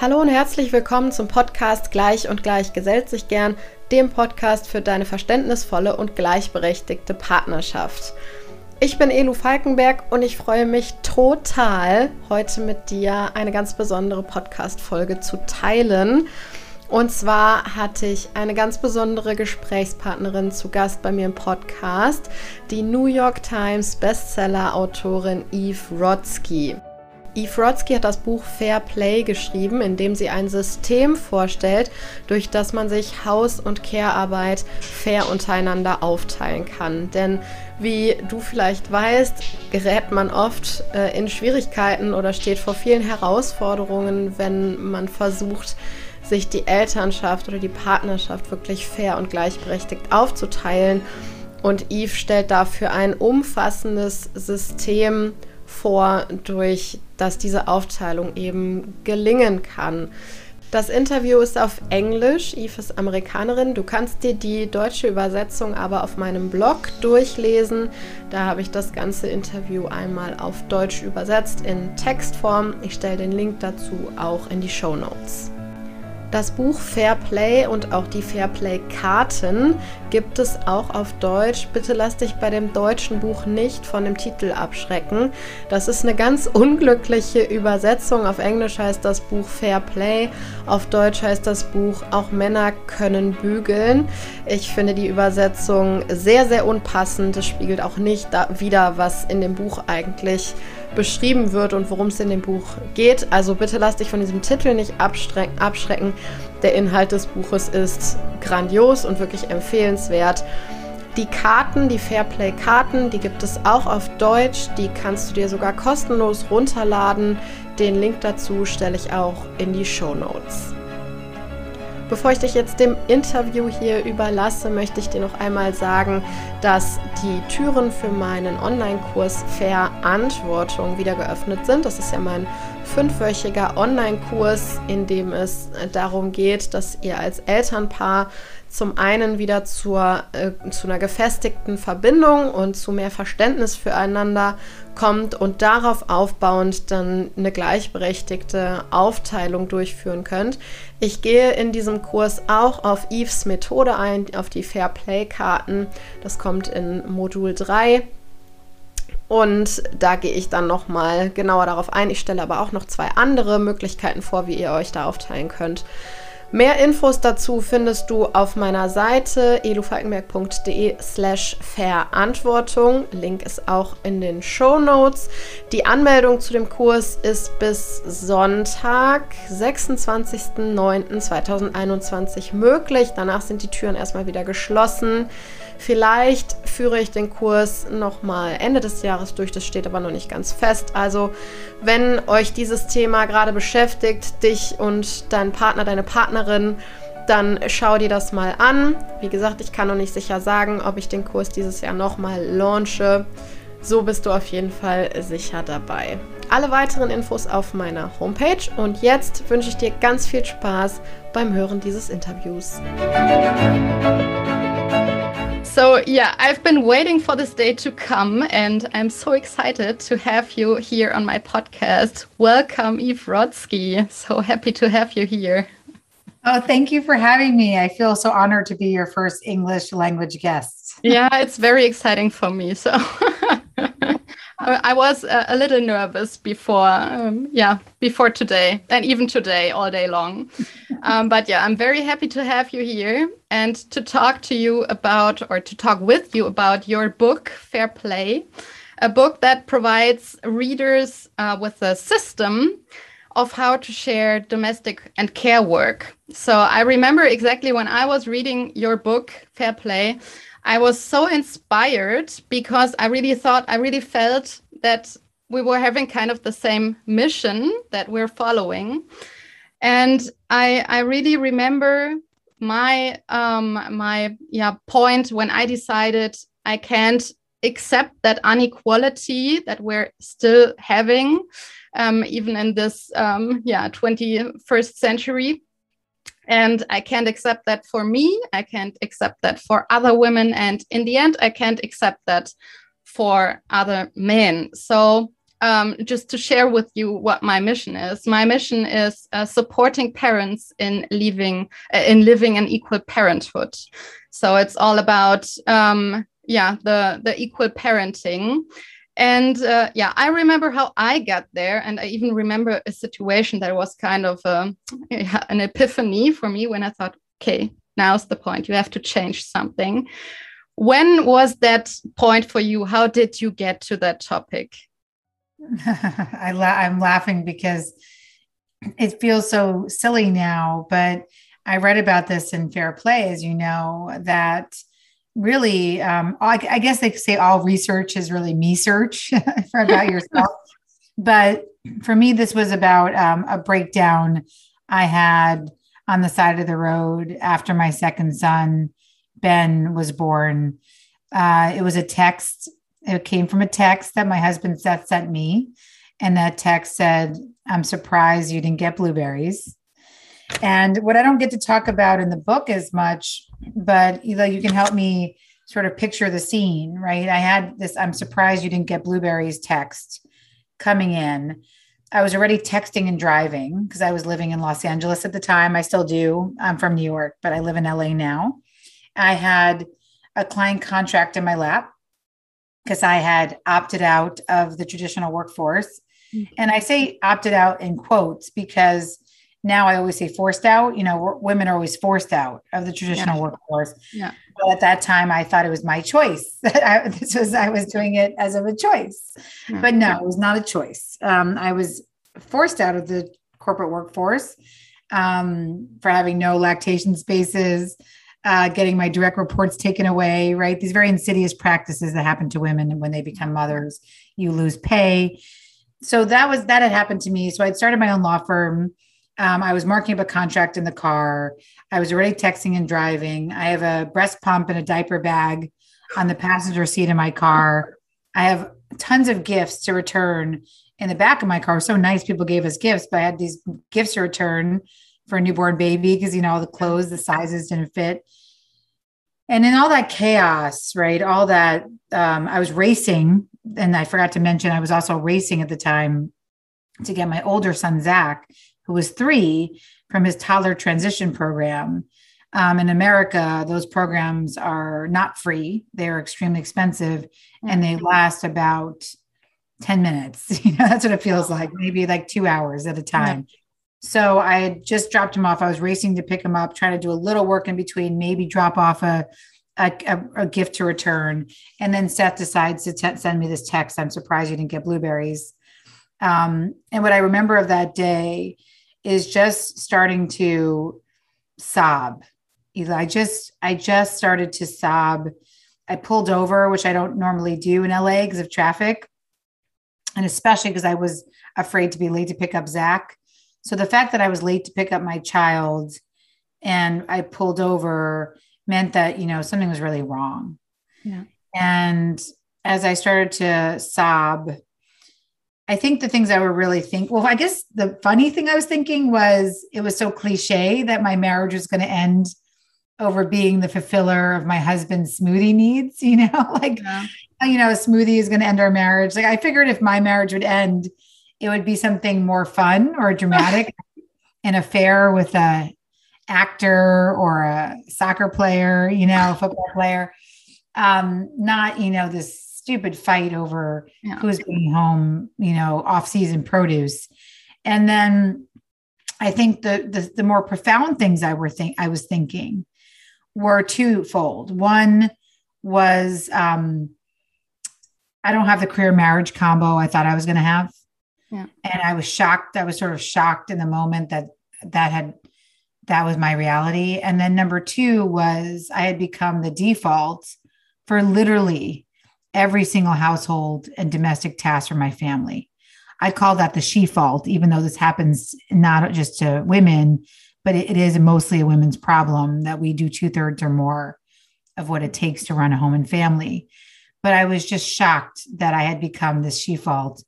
Hallo und herzlich willkommen zum Podcast Gleich und Gleich gesellt sich gern, dem Podcast für deine verständnisvolle und gleichberechtigte Partnerschaft. Ich bin Elu Falkenberg und ich freue mich total, heute mit dir eine ganz besondere Podcast-Folge zu teilen. Und zwar hatte ich eine ganz besondere Gesprächspartnerin zu Gast bei mir im Podcast, die New York Times Bestseller-Autorin Eve Rodsky. Eve Rodsky hat das Buch Fair Play geschrieben, in dem sie ein System vorstellt, durch das man sich Haus- und Care-Arbeit fair untereinander aufteilen kann. Denn wie du vielleicht weißt, gerät man oft äh, in Schwierigkeiten oder steht vor vielen Herausforderungen, wenn man versucht, sich die Elternschaft oder die Partnerschaft wirklich fair und gleichberechtigt aufzuteilen. Und Eve stellt dafür ein umfassendes System vor, durch das diese Aufteilung eben gelingen kann. Das Interview ist auf Englisch. Eve ist Amerikanerin. Du kannst dir die deutsche Übersetzung aber auf meinem Blog durchlesen. Da habe ich das ganze Interview einmal auf Deutsch übersetzt in Textform. Ich stelle den Link dazu auch in die Show Notes. Das Buch Fair Play und auch die Fair Play Karten gibt es auch auf Deutsch. Bitte lass dich bei dem deutschen Buch nicht von dem Titel abschrecken. Das ist eine ganz unglückliche Übersetzung. Auf Englisch heißt das Buch Fair Play, auf Deutsch heißt das Buch Auch Männer können bügeln. Ich finde die Übersetzung sehr, sehr unpassend. Es spiegelt auch nicht wider, was in dem Buch eigentlich beschrieben wird und worum es in dem Buch geht. Also bitte lass dich von diesem Titel nicht abschrecken. Der Inhalt des Buches ist grandios und wirklich empfehlenswert. Die Karten, die Fairplay-Karten, die gibt es auch auf Deutsch. Die kannst du dir sogar kostenlos runterladen. Den Link dazu stelle ich auch in die Show Notes. Bevor ich dich jetzt dem Interview hier überlasse, möchte ich dir noch einmal sagen, dass die Türen für meinen Online-Kurs Verantwortung wieder geöffnet sind. Das ist ja mein fünfwöchiger Online-Kurs, in dem es darum geht, dass ihr als Elternpaar zum einen wieder zur, äh, zu einer gefestigten Verbindung und zu mehr Verständnis füreinander kommt und darauf aufbauend dann eine gleichberechtigte Aufteilung durchführen könnt. Ich gehe in diesem Kurs auch auf Eves Methode ein, auf die Fair Play Karten. Das kommt in Modul 3. Und da gehe ich dann nochmal genauer darauf ein. Ich stelle aber auch noch zwei andere Möglichkeiten vor, wie ihr euch da aufteilen könnt. Mehr Infos dazu findest du auf meiner Seite elufalkenberg.de slash Verantwortung. Link ist auch in den Show Notes. Die Anmeldung zu dem Kurs ist bis Sonntag, 26.09.2021 möglich. Danach sind die Türen erstmal wieder geschlossen. Vielleicht führe ich den Kurs nochmal Ende des Jahres durch, das steht aber noch nicht ganz fest. Also, wenn euch dieses Thema gerade beschäftigt, dich und dein Partner, deine Partnerin, dann schau dir das mal an. Wie gesagt, ich kann noch nicht sicher sagen, ob ich den Kurs dieses Jahr nochmal launche. So bist du auf jeden Fall sicher dabei. Alle weiteren Infos auf meiner Homepage und jetzt wünsche ich dir ganz viel Spaß beim Hören dieses Interviews. So, yeah, I've been waiting for this day to come, and I'm so excited to have you here on my podcast. Welcome, Eve Rodsky. So happy to have you here. Oh, thank you for having me. I feel so honored to be your first English language guest. yeah, it's very exciting for me. So I was a, little nervous before, um, yeah, before today and even today, all day long. Um, but yeah, I'm very happy to have you here and to talk to you about, or to talk with you about your book, Fair Play, a book that provides readers uh, with a system of how to share domestic and care work. So I remember exactly when I was reading your book, Fair Play. I was so inspired because I really thought, I really felt that we were having kind of the same mission that we're following. And I, I really remember my um, my yeah point when I decided I can't accept that inequality that we're still having um, even in this um, yeah 21st century and I can't accept that for me. I can't accept that for other women. And in the end, I can't accept that for other men. So um, just to share with you what my mission is. My mission is uh, supporting parents in living uh, in living an equal parenthood. So it's all about um, yeah the the equal parenting. And uh, yeah, I remember how I got there, and I even remember a situation that was kind of um, an epiphany for me when I thought, okay, now's the point. You have to change something. When was that point for you? How did you get to that topic? I la- I'm laughing because it feels so silly now, but I read about this in Fair Play, as you know, that really, um, I, I guess they say all research is really me search for about yourself. but for me, this was about um, a breakdown I had on the side of the road after my second son, Ben, was born. Uh, it was a text it came from a text that my husband Seth sent me. And that text said, I'm surprised you didn't get blueberries. And what I don't get to talk about in the book as much, but you know, you can help me sort of picture the scene, right? I had this, I'm surprised you didn't get blueberries text coming in. I was already texting and driving because I was living in Los Angeles at the time. I still do. I'm from New York, but I live in LA now. I had a client contract in my lap because I had opted out of the traditional workforce. Mm-hmm. And I say opted out in quotes because now I always say forced out. You know, women are always forced out of the traditional yeah. workforce. Yeah. But at that time, I thought it was my choice. I, this was I was doing it as of a choice, yeah. but no, it was not a choice. Um, I was forced out of the corporate workforce um, for having no lactation spaces, uh, getting my direct reports taken away, right? These very insidious practices that happen to women when they become mothers. You lose pay. So that was that had happened to me. So I'd started my own law firm. Um, I was marking up a contract in the car. I was already texting and driving. I have a breast pump and a diaper bag on the passenger seat in my car. I have tons of gifts to return in the back of my car. So nice people gave us gifts, but I had these gifts to return for a newborn baby because you know all the clothes the sizes didn't fit and in all that chaos right all that um, i was racing and i forgot to mention i was also racing at the time to get my older son zach who was three from his toddler transition program um, in america those programs are not free they're extremely expensive and they last about 10 minutes you know that's what it feels like maybe like two hours at a time so I had just dropped him off. I was racing to pick him up, trying to do a little work in between, maybe drop off a a, a, a gift to return. And then Seth decides to send me this text. I'm surprised you didn't get blueberries. Um, and what I remember of that day is just starting to sob. I just I just started to sob. I pulled over, which I don't normally do in LA because of traffic, and especially because I was afraid to be late to pick up Zach. So the fact that I was late to pick up my child and I pulled over meant that, you know, something was really wrong. Yeah. And as I started to sob, I think the things I were really think well, I guess the funny thing I was thinking was it was so cliche that my marriage was going to end over being the fulfiller of my husband's smoothie needs, you know, like yeah. you know, a smoothie is going to end our marriage. Like I figured if my marriage would end, it would be something more fun or dramatic, an affair with a actor or a soccer player, you know, football player. Um, not, you know, this stupid fight over yeah. who's bringing home, you know, off-season produce. And then I think the, the the more profound things I were think I was thinking were twofold. One was um, I don't have the career marriage combo I thought I was going to have. Yeah. And I was shocked. I was sort of shocked in the moment that that had that was my reality. And then number two was I had become the default for literally every single household and domestic task for my family. I call that the she fault, even though this happens not just to women, but it, is mostly a women's problem that we do two thirds or more of what it takes to run a home and family. But I was just shocked that I had become this she fault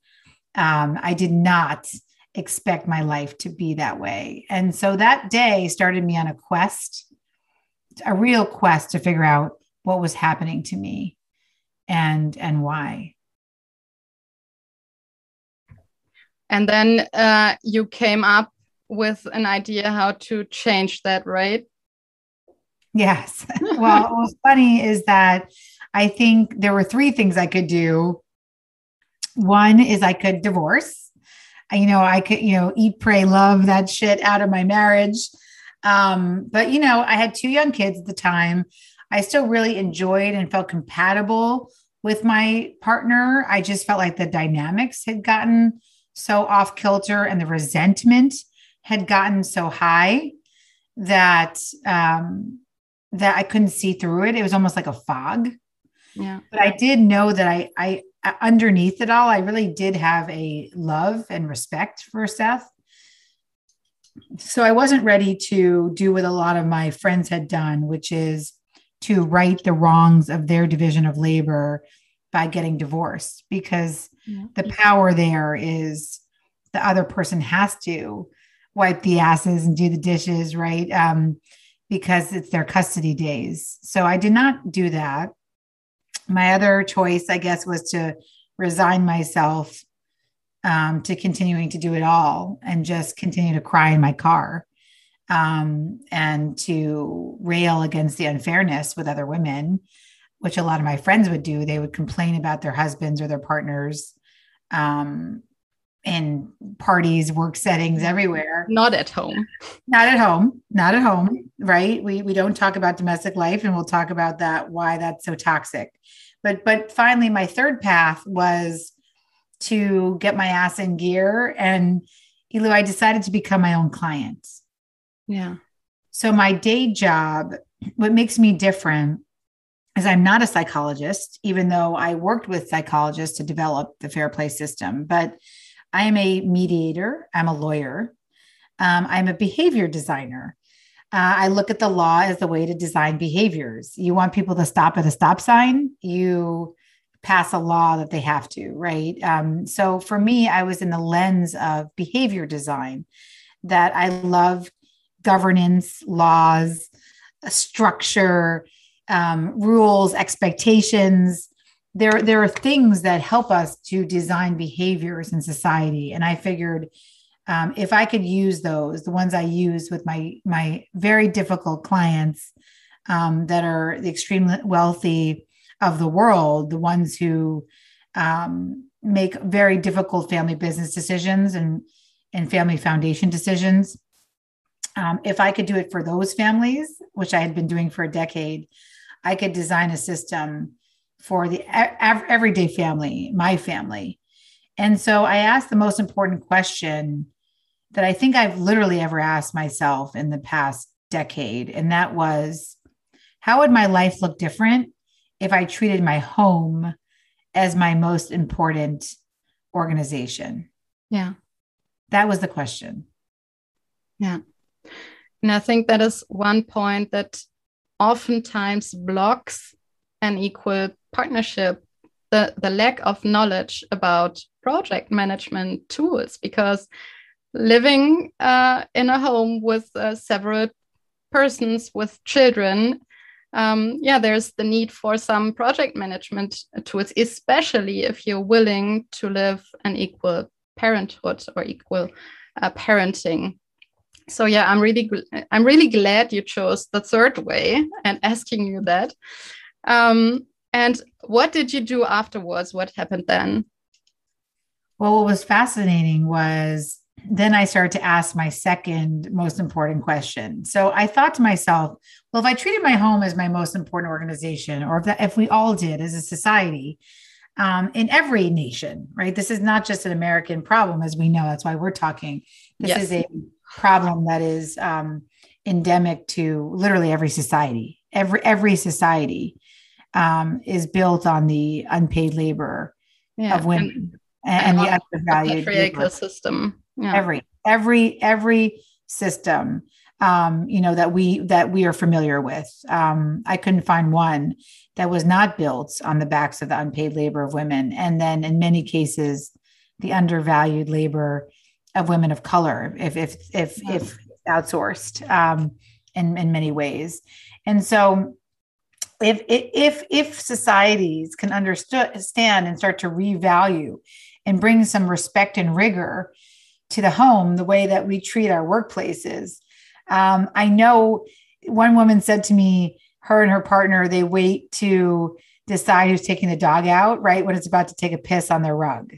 um, I did not expect my life to be that way. And so that day started me on a quest, a real quest to figure out what was happening to me and and why. and then uh, you came up with an idea how to change that, right? Yes. well, what's funny is that I think there were three things I could do. One is I could divorce. You know, I could, you know, eat, pray, love that shit out of my marriage. Um, but you know, I had two young kids at the time. I still really enjoyed and felt compatible with my partner. I just felt like the dynamics had gotten so off kilter and the resentment had gotten so high that um that I couldn't see through it. It was almost like a fog. Yeah. But I did know that I I underneath it all, I really did have a love and respect for Seth. So I wasn't ready to do what a lot of my friends had done, which is to right the wrongs of their division of labor by getting divorced because yeah. the power there is the other person has to wipe the asses and do the dishes, right? Um, because it's their custody days. So I did not do that. My other choice, I guess, was to resign myself um, to continuing to do it all and just continue to cry in my car um, and to rail against the unfairness with other women, which a lot of my friends would do. They would complain about their husbands or their partners um, in parties, work settings, everywhere. Not at home. Not at home. Not at home. Right. We we don't talk about domestic life, and we'll talk about that why that's so toxic. But but finally, my third path was to get my ass in gear, and Elu, I decided to become my own client. Yeah. So my day job, what makes me different is I'm not a psychologist, even though I worked with psychologists to develop the fair play system, but I am a mediator, I'm a lawyer, um, I'm a behavior designer. Uh, I look at the law as the way to design behaviors. You want people to stop at a stop sign, you pass a law that they have to, right? Um, so for me, I was in the lens of behavior design that I love governance, laws, structure, um, rules, expectations, there there are things that help us to design behaviors in society. And i figured um, if i could use those the ones i use with my my very difficult clients um, that are the extremely wealthy of the world the ones who um, make very difficult family business decisions and and family foundation decisions um, if i could do it for those families which i had been doing for a decade i could design a system for the everyday family, my family. And so I asked the most important question that I think I've literally ever asked myself in the past decade. And that was how would my life look different if I treated my home as my most important organization? Yeah. That was the question. Yeah. And I think that is one point that oftentimes blocks an equal partnership the, the lack of knowledge about project management tools because living uh, in a home with uh, several persons with children um, yeah there's the need for some project management tools especially if you're willing to live an equal parenthood or equal uh, parenting so yeah i'm really i'm really glad you chose the third way and asking you that um, and what did you do afterwards? What happened then? Well, what was fascinating was then I started to ask my second most important question. So I thought to myself, well, if I treated my home as my most important organization, or if, that, if we all did as a society, um, in every nation, right? This is not just an American problem, as we know. That's why we're talking. This yes. is a problem that is um, endemic to literally every society. Every every society um, is built on the unpaid labor yeah. of women and, and, and the undervalued labor. system. Yeah. Every every every system um, you know that we that we are familiar with. Um, I couldn't find one that was not built on the backs of the unpaid labor of women, and then in many cases, the undervalued labor of women of color, if if if if outsourced um, in in many ways. And so if if if societies can understand and start to revalue and bring some respect and rigor to the home the way that we treat our workplaces um, i know one woman said to me her and her partner they wait to decide who's taking the dog out right when it's about to take a piss on their rug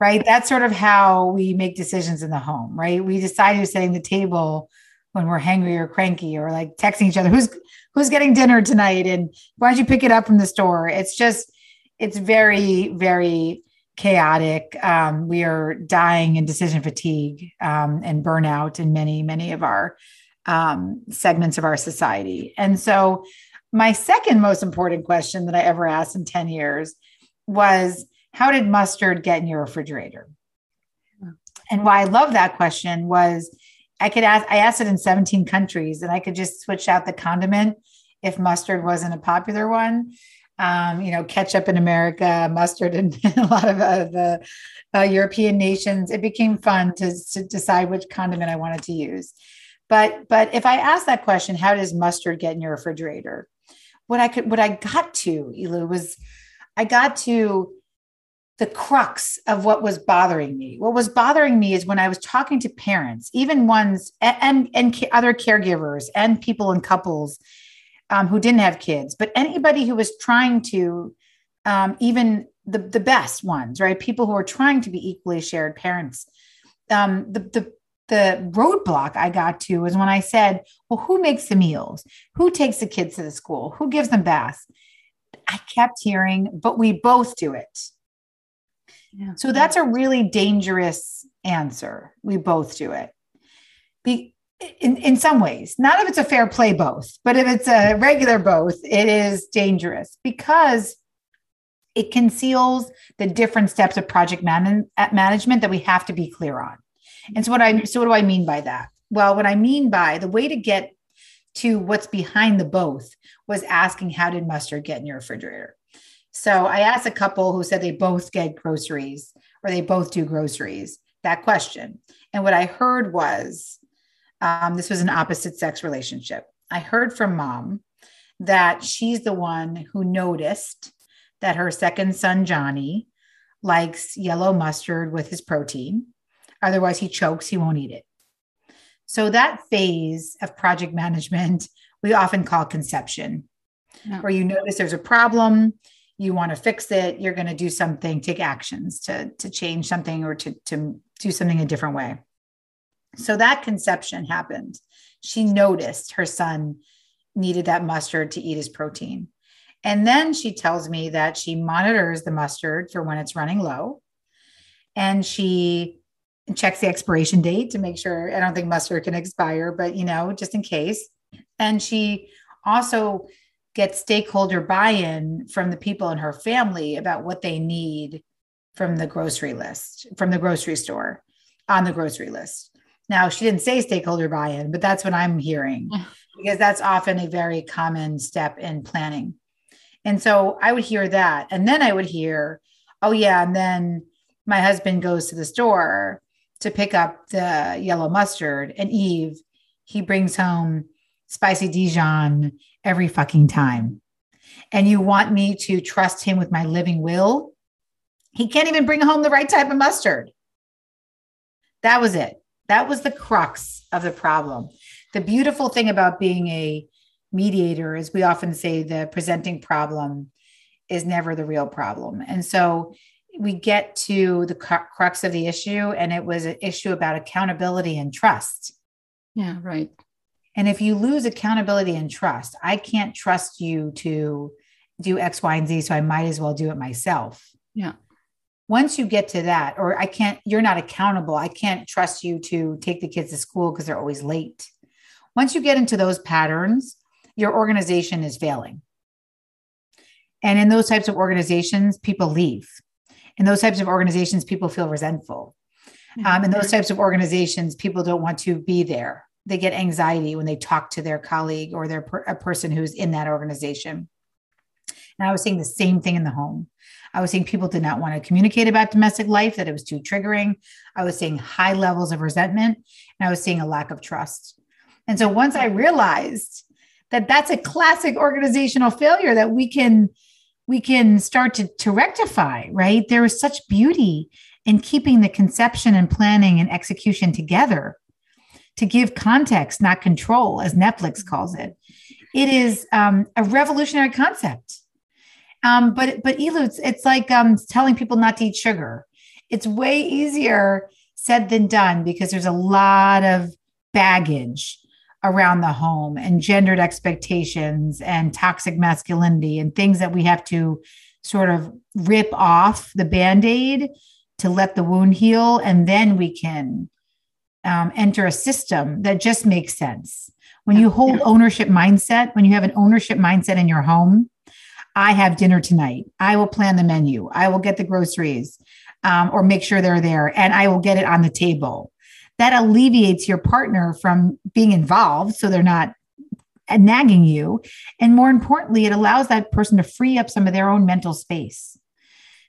right? That's sort of how we make decisions in the home right? We decide who's setting the table when we're hangry or cranky or like texting each other who's who's getting dinner tonight? And why don't you pick it up from the store? It's just it's very very chaotic. Um, we are dying in decision fatigue um, and burnout in many many of our um, segments of our society. And so my second most important question that i ever asked in 10 years was how did mustard get in your refrigerator and why i love that question was I could ask, I asked it in 17 countries and I could just switch out the condiment if mustard wasn't a popular one. Um, you know, ketchup in America, mustard in, a lot of uh, the uh, European nations. It became fun to, to decide which condiment I wanted to use. But but if I ask that question, how does mustard get in your refrigerator? What I could what I got to, Elu, was I got to the crux of what was bothering me. What was bothering me is when I was talking to parents, even ones and and, other caregivers and people in couples um, who didn't have kids, but anybody who was trying to, um, even the the best ones, right? People who are trying to be equally shared parents. Um, the the the roadblock I got to was when I said, "Well, who makes the meals? Who takes the kids to the school? Who gives them baths?" I kept hearing, "But we both do it." So that's a really dangerous answer. We both do it. Be, in, in some ways, not if it's a fair play both, but if it's a regular both, it is dangerous because it conceals the different steps of project man- uh, management that we have to be clear on. And so what I so what do I mean by that? Well, what I mean by the way to get to what's behind the both was asking how did mustard get in your refrigerator? So I asked a couple who said they both get groceries or they both do groceries that question. And what I heard was um, this was an opposite sex relationship. I heard from mom that she's the one who noticed that her second son, Johnny, likes yellow mustard with his protein. Otherwise, he chokes, he won't eat it. So, that phase of project management, we often call conception, where you notice there's a problem, you want to fix it you're going to do something take actions to to change something or to to do something a different way. So that conception happened. She noticed her son needed that mustard to eat his protein. And then she tells me that she monitors the mustard for when it's running low. And she checks the expiration date to make sure i don't think mustard can expire but you know just in case. And she also get stakeholder buy-in from the people in her family about what they need from the grocery list from the grocery store on the grocery list. Now she didn't say stakeholder buy-in but that's what i'm hearing because that's often a very common step in planning. And so i would hear that and then i would hear oh yeah and then my husband goes to the store to pick up the yellow mustard and eve he brings home spicy dijon every fucking time. And you want me to trust him with my living will? He can't even bring home the right type of mustard. That was it. That was the crux of the problem. The beautiful thing about being a mediator is we often say the presenting problem is never the real problem. And so we get to the crux of the issue, and it was an issue about accountability and trust. Yeah, right. And if you lose accountability and trust, I can't trust you to do X, Y, and Z. So I might as well do it myself. Yeah. Once you get to that, or I can't, you're not accountable. I can't trust you to take the kids to school because they're always late. Once you get into those patterns, your organization is failing. And in those types of organizations, people leave. In those types of organizations, people feel resentful. Um, in those types of organizations, people don't want to be there they get anxiety when they talk to their colleague or their a person who's in that organization. And I was seeing the same thing in the home. I was seeing people did not want to communicate about domestic life, that it was too triggering. I was seeing high levels of resentment, and I was seeing a lack of trust. And so once I realized that that's a classic organizational failure that we can we can start to, to rectify, right? There is such beauty in keeping the conception and planning and execution together to give context, not control, as Netflix calls it. It is um, a revolutionary concept. Um, but but it's, it's like um, telling people not to eat sugar. It's way easier said than done because there's a lot of baggage around the home and gendered expectations and toxic masculinity and things that we have to sort of rip off the band-aid to let the wound heal and then we can um, enter a system that just makes sense. When you hold ownership mindset when you have an ownership mindset in your home i have dinner tonight. I will plan the menu. I will get the groceries um, or make sure they're there and i will get it on the table. That alleviates your partner from being involved so they're not nagging you. And more importantly it allows that person to free up some of their own mental space.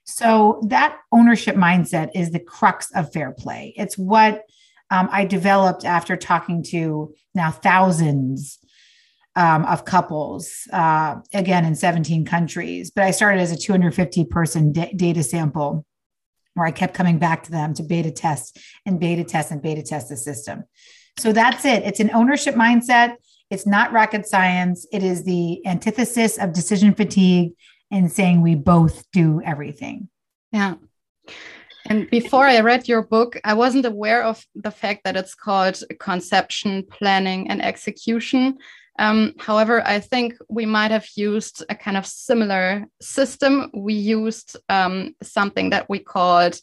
So that ownership mindset is the crux of fair play. It's what um, i developed after talking to now thousands um, of couples uh, again in 17 countries but i started as a 250 person d- data sample where I kept coming back to them to beta test and beta test and beta test the system. So that's it. It's an ownership mindset. It's not rocket science. It is the antithesis of decision fatigue and saying we both do everything. Yeah. And before I read your book, I wasn't aware of the fact that it's called conception, planning, and execution. Um, however, I think we might have used a kind of similar system. We used um, something that we called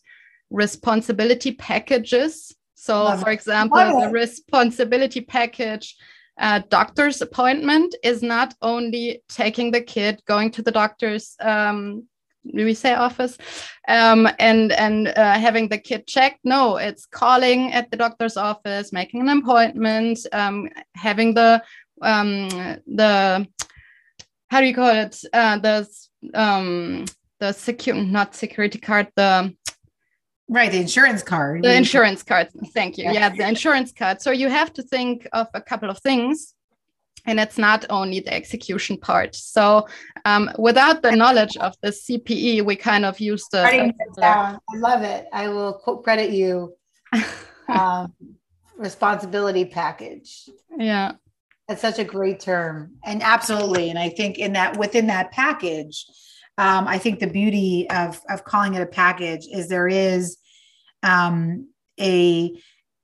responsibility packages. So, Love for example, the responsibility package uh, doctor's appointment is not only taking the kid, going to the doctor's um, say office um, and and uh, having the kid checked no it's calling at the doctor's office making an appointment um, having the um, the how do you call it uh, the um, the secure not security card the right the insurance card. The insurance card. Thank you. Yeah the insurance card. So you have to think of a couple of things and it's not only the execution part. So um, without the knowledge of the CPE, we kind of use the. I love it. I will credit you. um, responsibility package. Yeah. That's such a great term. And absolutely. And I think in that within that package, um, I think the beauty of, of calling it a package is there is um, a,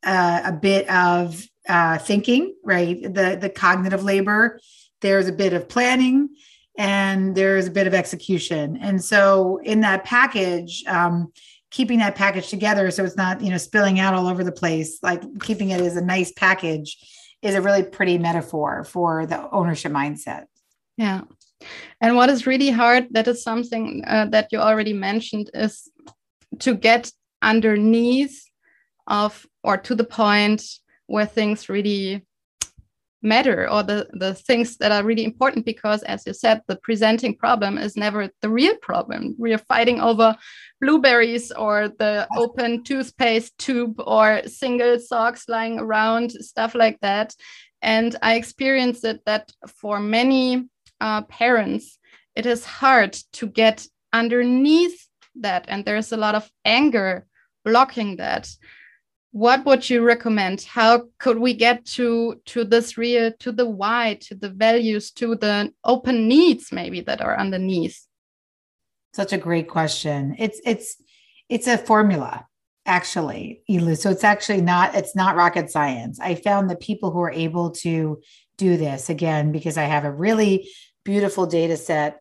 uh, a bit of uh, thinking, right? The, the cognitive labor, there's a bit of planning and there's a bit of execution. And so in that package, um, keeping that package together so it's not, you know, spilling out all over the place, like keeping it as a nice package is a really pretty metaphor for the ownership mindset. Yeah. And what is really hard, that is something uh, that you already mentioned, is to get underneath of or to the point where things really matter or the, the things that are really important because as you said the presenting problem is never the real problem. We are fighting over blueberries or the open toothpaste tube or single socks lying around stuff like that. And i experienced it that for many uh, parents it is hard to get underneath that. And there's a lot of anger blocking that what would you recommend? How could we get to to this real to the why to the values to the open needs maybe that are underneath? Such a great question. It's it's it's a formula actually elu. So it's actually not it's not rocket science. I found that people who are able to do this again because i have a really beautiful data set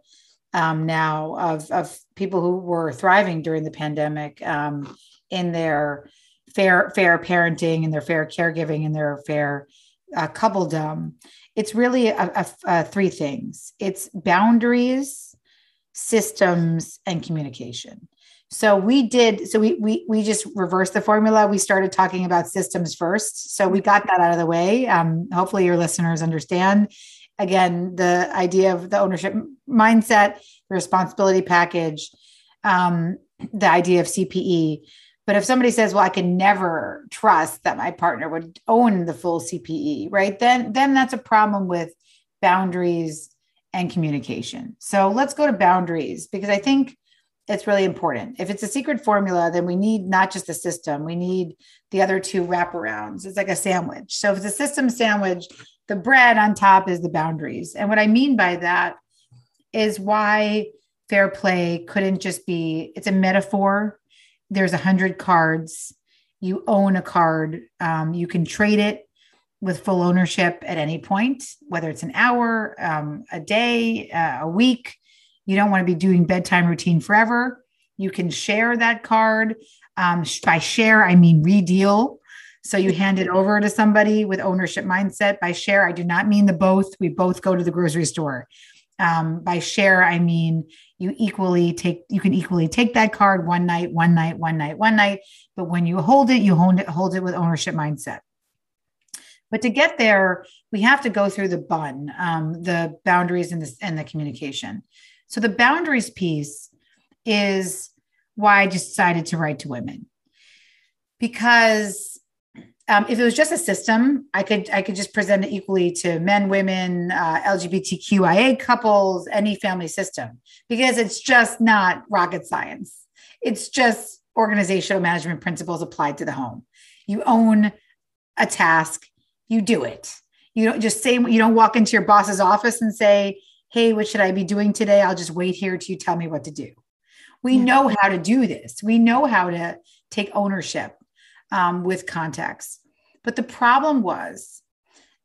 um, now of of people who were thriving during the pandemic um, in their fair fair parenting and their fair caregiving and their fair uh, coupledom it's really a, a, a three things. It's boundaries systems and communication. So we did so we we we just reversed the formula. We started talking about systems first. So we got that out of the way. Um, hopefully your listeners understand. Again the idea of the ownership mindset the responsibility package um, the idea of cpe but if somebody says, "Well, I can never trust that my partner would own the full CPE," right? Then then that's a problem with boundaries, and communication. So let's go to boundaries because I think it's really important. If it's a secret formula, then we need not just the system, we need the other two wraparounds. It's like a sandwich. So if it's a system sandwich, the bread on top is the boundaries. And what I mean by that is why fair play couldn't just be, it's a metaphor. There's a hundred cards. You own a card. Um, you can trade it with full ownership at any point, whether it's an hour, um, a day, uh, a week you don't want to be doing bedtime routine forever. You can share that card. Um, by share, I mean redeal. So you hand it over to somebody with ownership mindset. By share, I do not mean the both. We both go to the grocery store. Um, by share, I mean you equally take you can equally take that card one night, one night, one night, one night. But when you hold it, you hold it, hold it with ownership mindset. But to get there, we have to go through the bun, um, the boundaries and the and the communication. So the boundaries piece is why I decided to write to women because um, if it was just a system, I could I could just present it equally to men, women, uh, LGBTQIA couples, any family system because it's just not rocket science. It's just organizational management principles applied to the home. You own a task, you do it. You don't just say you don't walk into your boss's office and say, hey, what should I be doing today? I'll just wait here till you tell me what to do. We know how to do this. We know how to take ownership um, with context. But the problem was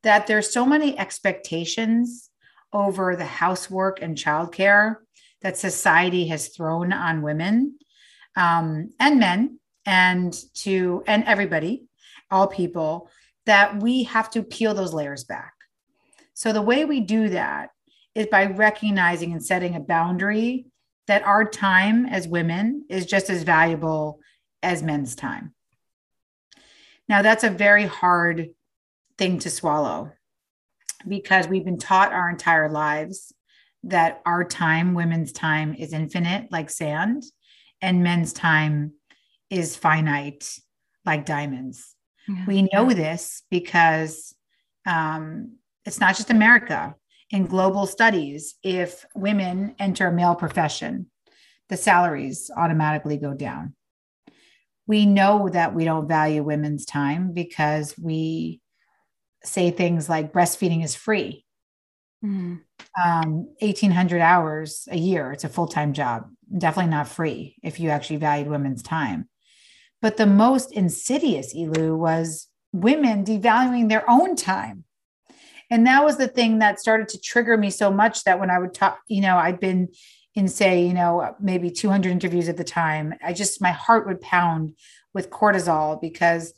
that there's so many expectations over the housework and childcare that society has thrown on women um, and men and to and everybody all people that we have to peel those layers back so the way we do that is by recognizing and setting a boundary that our time as women is just as valuable as men's time. Now, that's a very hard thing to swallow because we've been taught our entire lives that our time, women's time, is infinite like sand, and men's time is finite like diamonds. Yeah. We know this because um, it's not just America in global studies, if women enter a male profession, the salaries automatically go down. We know that we don't value women's time because we say things like breastfeeding is free. Mm-hmm. Um, 1800 hours a year, it's a full time job. Definitely not free if you actually valued women's time. But the most insidious, Elu, was women devaluing their own time and that was the thing that started to trigger me so much that when I would talk, you know, I'd been in, say, you know, maybe 200 interviews at the time, I just, my heart would pound with cortisol because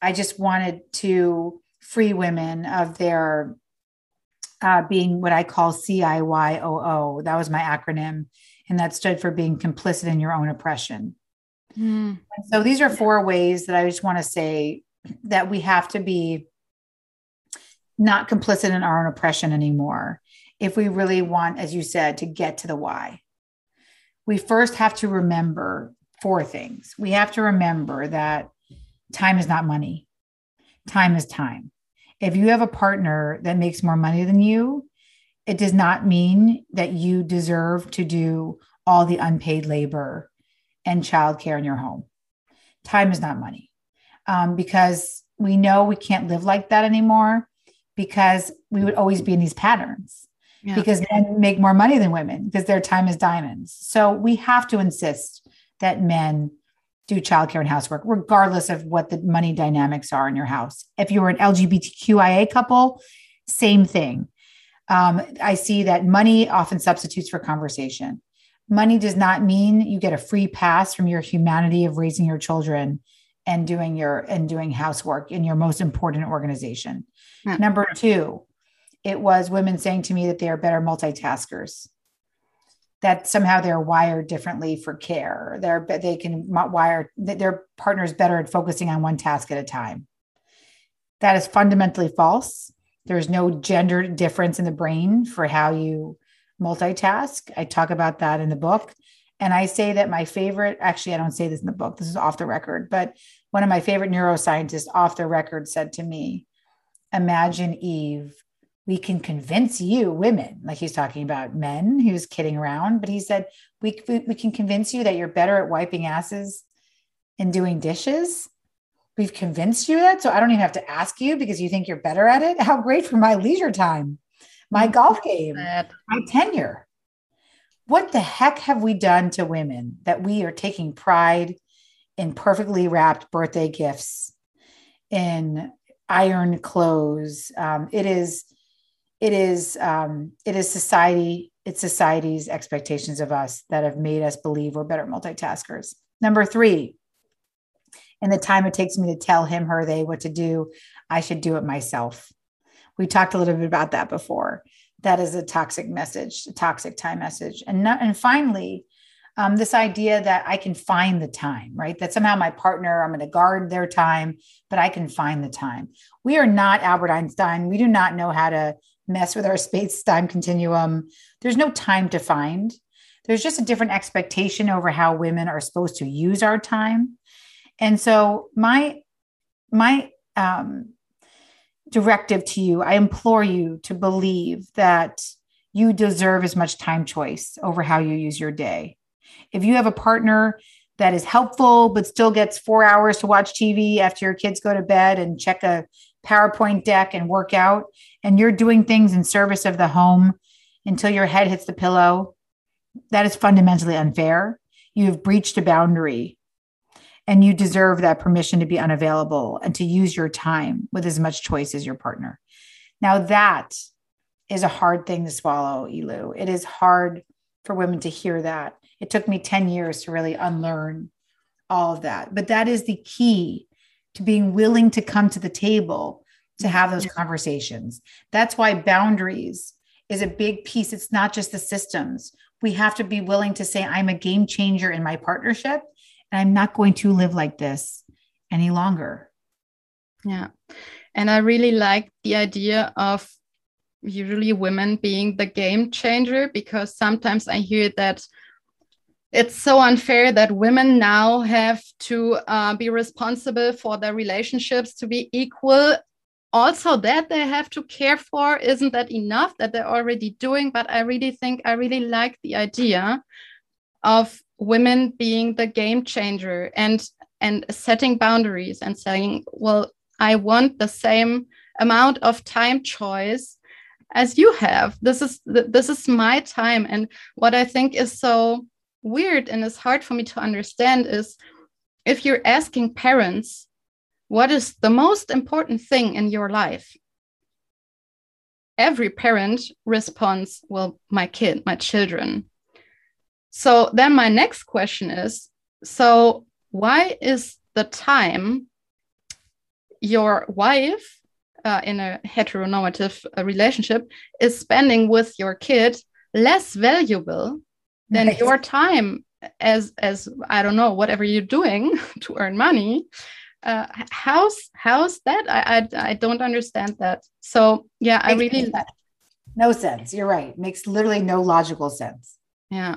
I just wanted to free women of their uh, being what I call CIYOO. That was my acronym. And that stood for being complicit in your own oppression. Mm. So these are four ways that I just want to say that we have to be not complicit in our own oppression anymore if we really want, as you said, to get to the why. We first have to remember four things. We have to remember that time is not money, time is time. If you have a partner that makes more money than you, it does not mean that you deserve to do all the unpaid labor and childcare in your home. Time is not money um, because we know we can't live like that anymore because we would always be in these patterns yeah. because men make more money than women because their time is diamonds. So we have to insist that men do childcare and housework, regardless of what the money dynamics are in your house. If you're an LGBTQIA couple, same thing. Um, I see that money often substitutes for conversation. Money does not mean you get a free pass from your humanity of raising your children and doing your and doing housework in your most important organization. Yeah. Number two, it was women saying to me that they are better multitaskers. That somehow they're wired differently for care. They're they can wire their partners better at focusing on one task at a time. That is fundamentally false. There's no gender difference in the brain for how you multitask. I talk about that in the book. And I say that my favorite, actually, I don't say this in the book, this is off the record, but one of my favorite neuroscientists off the record said to me, Imagine Eve we can convince you women like he's talking about men he was kidding around but he said we, we, we can convince you that you're better at wiping asses and doing dishes. We've convinced you that so i don't even have to ask you because you think you're better at it. How great for my leisure time my mm-hmm. golf game my tenure. What the heck have we done to women that we are taking pride in perfectly wrapped birthday gifts in iron clothes? Um, it is it is um, it is society it's society's expectations of us that have made us believe we're better multitaskers. Number three in the time it takes me to tell him her they what to do i should do it myself. We talked a little bit about that before. That is a toxic message a toxic time message. And not, and finally um, this idea that i can find the time right? That somehow my partner i'm going to guard their time but i can find the time. We are not albert einstein. We do not know how to mess with our space time continuum. There's no time to find. There's just a different expectation over how women are supposed to use our time. And so my my um, directive to you, I implore you to believe that you deserve as much time choice over how you use your day. If you have a partner that is helpful but still gets four hours to watch TV after your kids go to bed and check a PowerPoint deck and work out, and you're doing things in service of the home until your head hits the pillow, that is fundamentally unfair. You have breached a boundary and you deserve that permission to be unavailable and to use your time with as much choice as your partner. Now, that is a hard thing to swallow, Elu. It is hard for women to hear that. It took me 10 years to really unlearn all of that. But that is the key to being willing to come to the table to have those conversations. That's why boundaries is a big piece. It's not just the systems. We have to be willing to say, I'm a game changer in my partnership, and I'm not going to live like this any longer. Yeah. And I really like the idea of usually women being the game changer because sometimes I hear that it's so unfair that women now have to uh, be responsible for their relationships to be equal also that they have to care for isn't that enough that they're already doing but i really think i really like the idea of women being the game changer and and setting boundaries and saying well i want the same amount of time choice as you have. This is this is my time. And what i think is so weird and is hard for me to understand is if you're asking parents what is the most important thing in your life? Every parent responds well my kid my children. So then my next question is so why is the time your wife uh, in a heteronormative uh, relationship is spending with your kid less valuable than nice. your time as as i don't know whatever you're doing to earn money uh, how's how's that? I, I i don't understand that. So yeah i really no sense. You're right. Makes literally no logical sense. Yeah.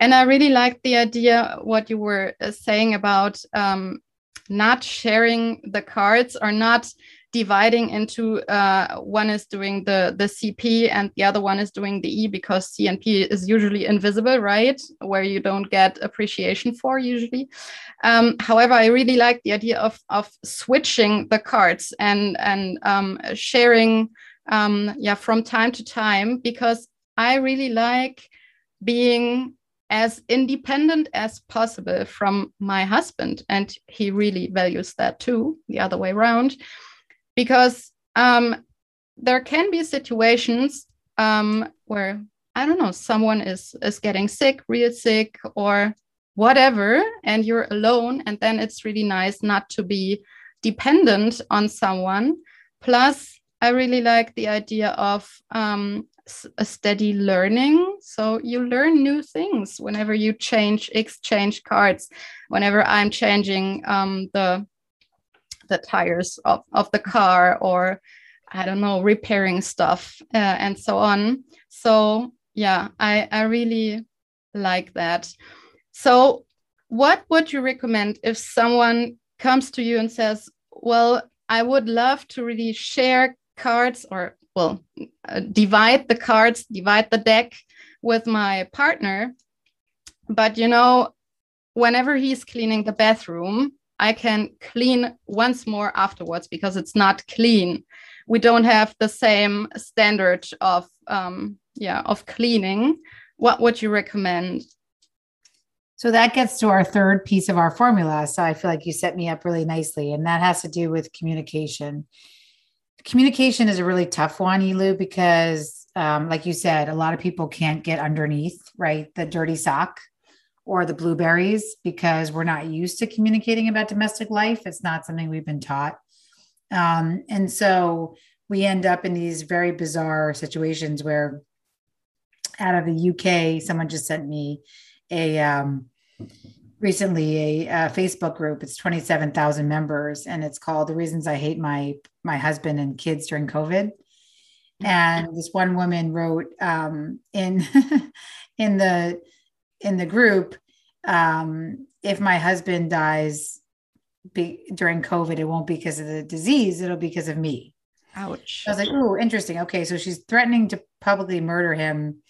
And i really like the idea what you were uh, saying about um not sharing the cards or not dividing into uh, one is doing the the CP and the other one is doing the E because CNP is usually invisible, right? Where you don't get appreciation for usually. Um, however, I really like the idea of of switching the cards and and um, sharing, um, yeah, from time to time because I really like being as independent as possible from my husband and he really values that too the other way around because um, there can be situations um, where I don't know someone is is getting sick, real sick, or whatever, and you're alone, and then it's really nice not to be dependent on someone. Plus, I really like the idea of um, a steady learning. So you learn new things whenever you change exchange cards. Whenever I'm changing um, the the tires of, of the car or I don't know, repairing stuff uh, and so on. So yeah, I, I really like that. So what would you recommend if someone comes to you and says, well, I would love to really share cards or well, uh, divide the cards, divide the deck with my partner. But you know, whenever he's cleaning the bathroom, I can clean once more afterwards because it's not clean. We don't have the same standard of um, yeah of cleaning. What would you recommend? So that gets to our third piece of our formula. So I feel like you set me up really nicely, and that has to do with communication. Communication is a really tough one, Elu, because, um, like you said, a lot of people can't get underneath, right, the dirty sock or the blueberries because we're not used to communicating about domestic life. It's not something we've been taught. Um, and so we end up in these very bizarre situations where out of the UK, someone just sent me a um, recently a, a, Facebook group. It's 27,000 members and it's called The Reasons I Hate My My Husband and Kids During COVID. And this one woman wrote um, in in the in the group, um, if my husband dies be, during COVID, it won't be because of the disease, it'll be because of me. Ouch. I was like, oh, interesting. Okay. So she's threatening to publicly murder him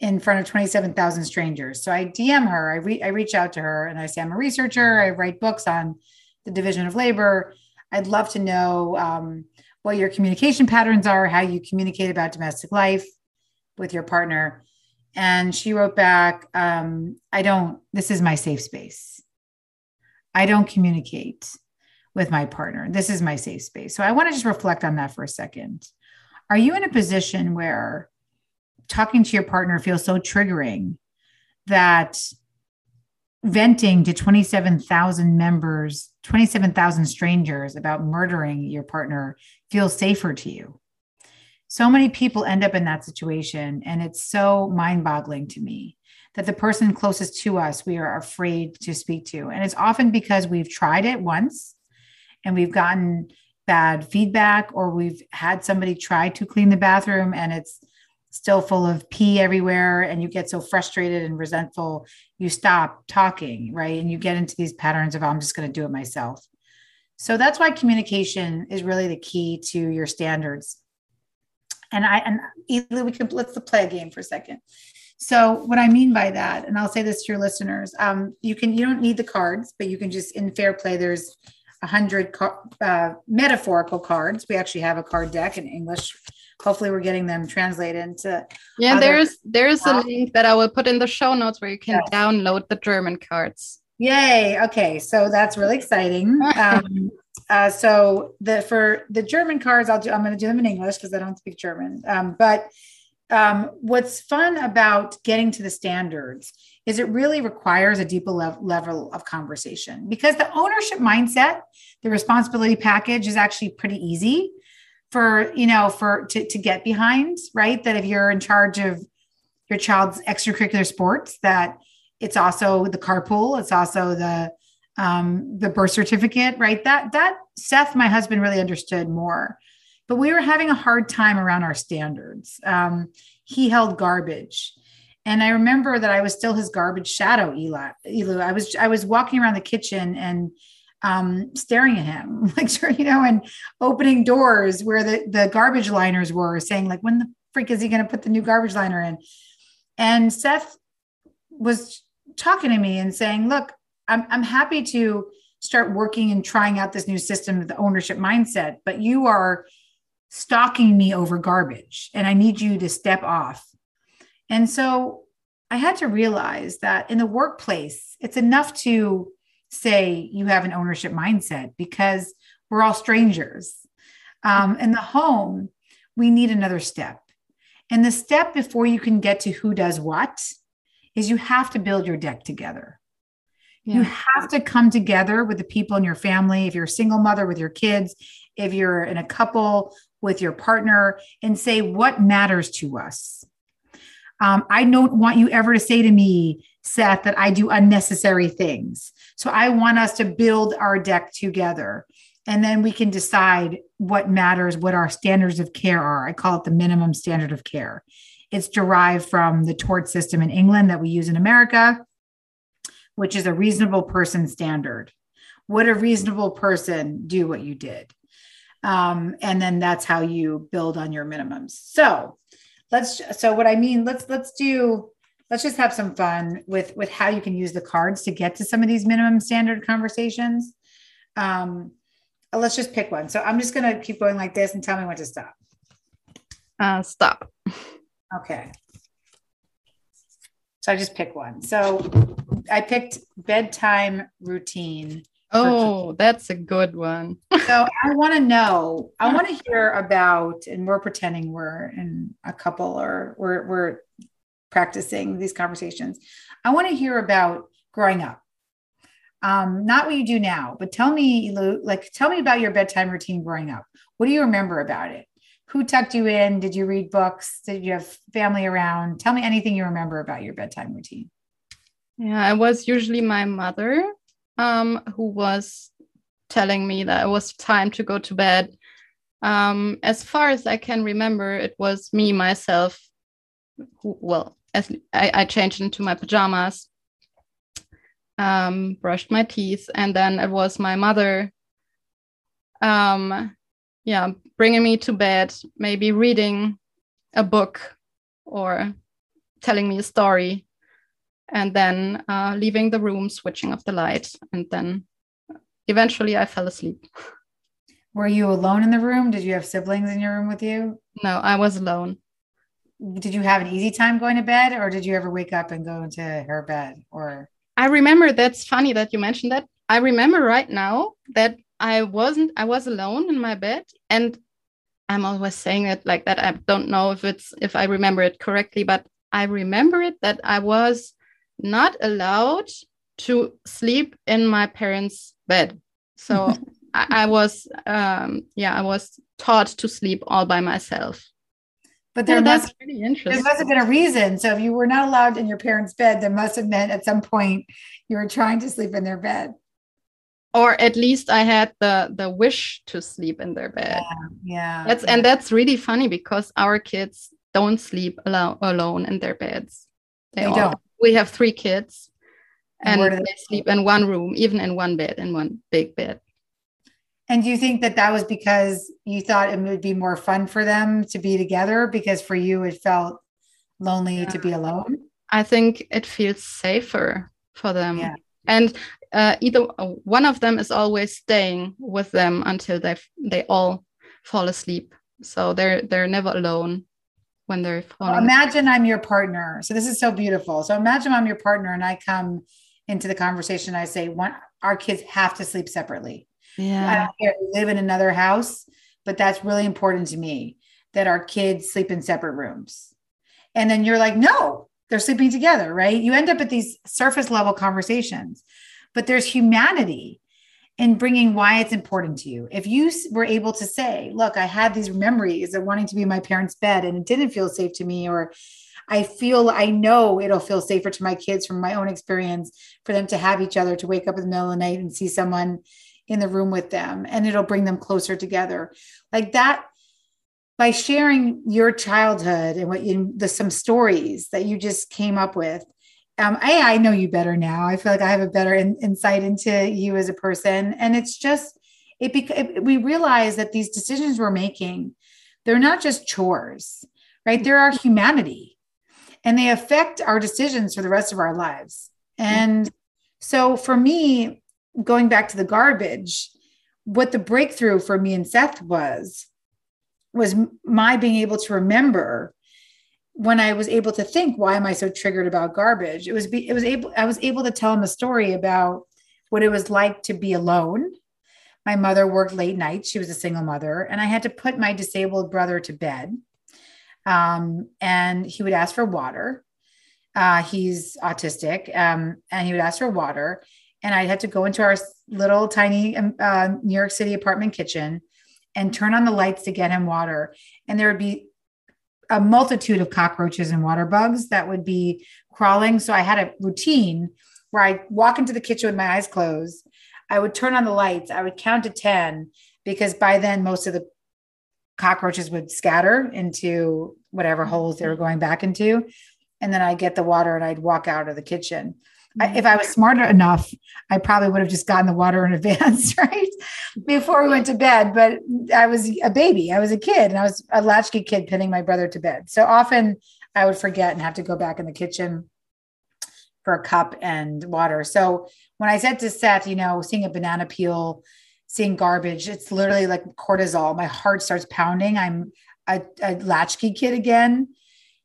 in front of 27,000 strangers. So I DM her, I, re- I reach out to her and I say, I'm a researcher. I write books on the division of labor. I'd love to know um, what your communication patterns are, how you communicate about domestic life with your partner. And she wrote back, um, I don't, this is my safe space. I don't communicate with my partner. This is my safe space. So I want to just reflect on that for a second. Are you in a position where talking to your partner feels so triggering that venting to 27,000 members, 27,000 strangers about murdering your partner feels safer to you? So many people end up in that situation and it's so mind-boggling to me that the person closest to us we are afraid to speak to. And it's often because we've tried it once and we've gotten bad feedback or we've had somebody try to clean the bathroom and it's still full of pee everywhere and you get so frustrated and resentful you stop talking right? And you get into these patterns of i'm just going to do it myself. So that's why communication is really the key to your standards and I and either we can let's play a game for a second. So what I mean by that, and I'll say this to your listeners, um, you can you don't need the cards, but you can just in fair play. There's a hundred uh, metaphorical cards. We actually have a card deck in English. Hopefully, we're getting them translated into. Yeah, other- there's there's a link that I will put in the show notes where you can yes. download the German cards. Yay! Okay, so that's really exciting. Um, uh, so the for the German cards, I'll do. I'm going to do them in English because I don't speak German. Um, but um, what's fun about getting to the standards is it really requires a deeper level, level of conversation because the ownership mindset, the responsibility package is actually pretty easy for you know for to, to get behind. Right, that if you're in charge of your child's extracurricular sports, that it's also the carpool, it's also the um, the birth certificate, right? That that Seth, my husband, really understood more. But we were having a hard time around our standards. Um, he held garbage. And I remember that I was still his garbage shadow, Eli. Elu. I was I was walking around the kitchen and um, staring at him, like you know, and opening doors where the, the garbage liners were, saying, like, when the freak is he going to put the new garbage liner in? And Seth was talking to me and saying, Look, I'm, I'm happy to start working and trying out this new system of the ownership mindset, but you are stalking me over garbage and I need you to step off. And so I had to realize that in the workplace, it's enough to say you have an ownership mindset because we're all strangers. Um, in the home, we need another step. And the step before you can get to who does what is you have to build your deck together. Yeah. You have to come together with the people in your family. If you're a single mother with your kids, if you're in a couple with your partner, and say what matters to us. Um, I don't want you ever to say to me, Seth, that I do unnecessary things. So I want us to build our deck together. And then we can decide what matters, what our standards of care are. I call it the minimum standard of care. It's derived from the tort system in England that we use in America which is a reasonable person standard. Would a reasonable person do what you did? Um, and then that's how you build on your minimums. So let's so what I mean, let's let's do let's just have some fun with with how you can use the cards to get to some of these minimum standard conversations. Um, let's just pick one. So I'm just gonna keep going like this and tell me when to stop. Uh, stop. Okay. So I just pick one. So I picked bedtime routine. Oh, that's a good one. so I want to know, I want to hear about, and we're pretending we're in a couple or we're, we're practicing these conversations. I want to hear about growing up. Um, not what you do now, but tell me, like, tell me about your bedtime routine growing up. What do you remember about it? Who tucked you in? Did you read books? Did you have family around? Tell me anything you remember about your bedtime routine. Yeah, it was usually my mother um, who was telling me that it was time to go to bed. Um, as far as I can remember, it was me myself who, well, as I, I changed into my pajamas, um, brushed my teeth, and then it was my mother, um, yeah, bringing me to bed, maybe reading a book or telling me a story, and then uh, leaving the room, switching off the light, and then eventually I fell asleep. Were you alone in the room? Did you have siblings in your room with you? No, I was alone did you have an easy time going to bed or did you ever wake up and go into her bed or i remember that's funny that you mentioned that i remember right now that i wasn't i was alone in my bed and i'm always saying it like that i don't know if it's if i remember it correctly but i remember it that i was not allowed to sleep in my parents bed so I, I was um yeah i was taught to sleep all by myself but there must, that's pretty interesting. There must have been a reason. So if you were not allowed in your parents' bed, there must have meant at some point you were trying to sleep in their bed. Or at least I had the the wish to sleep in their bed. Yeah. yeah that's yeah. and that's really funny because our kids don't sleep alone alone in their beds. They, they don't. We have three kids and, and they, they sleep in one room, even in one bed, in one big bed. And do you think that that was because you thought it would be more fun for them to be together? Because for you, it felt lonely yeah. to be alone? I think it feels safer for them. Yeah. And uh, either uh, one of them is always staying with them until they they all fall asleep. So they're they're never alone when they're falling. Well, imagine asleep. I'm your partner. So this is so beautiful. So imagine I'm your partner and I come into the conversation. I say, "One, our kids have to sleep separately." Yeah. I don't care. We live in another house, but that's really important to me that our kids sleep in separate rooms. And then you're like, no, they're sleeping together, right? You end up at these surface level conversations, but there's humanity in bringing why it's important to you. If you were able to say, look, I had these memories of wanting to be in my parents' bed and it didn't feel safe to me, or I feel I know it'll feel safer to my kids from my own experience for them to have each other to wake up in the middle of the night and see someone in the room with them and it'll bring them closer together like that by sharing your childhood and what you the some stories that you just came up with um, I, I know you better now. I feel like I have a better in, insight into you as a person, and it's just it, bec- we realize that these decisions we're making, they're not just chores, right? They're our humanity, and they affect our decisions for the rest of our lives. And so, for me, going back to the garbage, what the breakthrough for me and Seth was, was my being able to remember when I was able to think, why am I so triggered about garbage? It was be, it was able I was able to tell him a story about what it was like to be alone. My mother worked late nights; she was a single mother, and I had to put my disabled brother to bed. Um, and he would ask for water. Uh, he's autistic, um, and he would ask for water and I had to go into our little tiny um, uh, New York City apartment kitchen and turn on the lights to get him water. And there would be a multitude of cockroaches and water bugs that would be crawling. So I had a routine where I walk into the kitchen with my eyes closed. I would turn on the lights. I would count to 10 because by then most of the cockroaches would scatter into whatever holes they were going back into. And then I'd get the water and I'd walk out of the kitchen if I was smarter enough, I probably would have just gotten the water in advance, right? Before we went to bed. But I was a baby, I was a kid, and I was a latchkey kid pinning my brother to bed. So often I would forget and have to go back in the kitchen for a cup and water. So when I said to Seth, you know, seeing a banana peel, seeing garbage, it's literally like cortisol. My heart starts pounding. I'm a, a latchkey kid again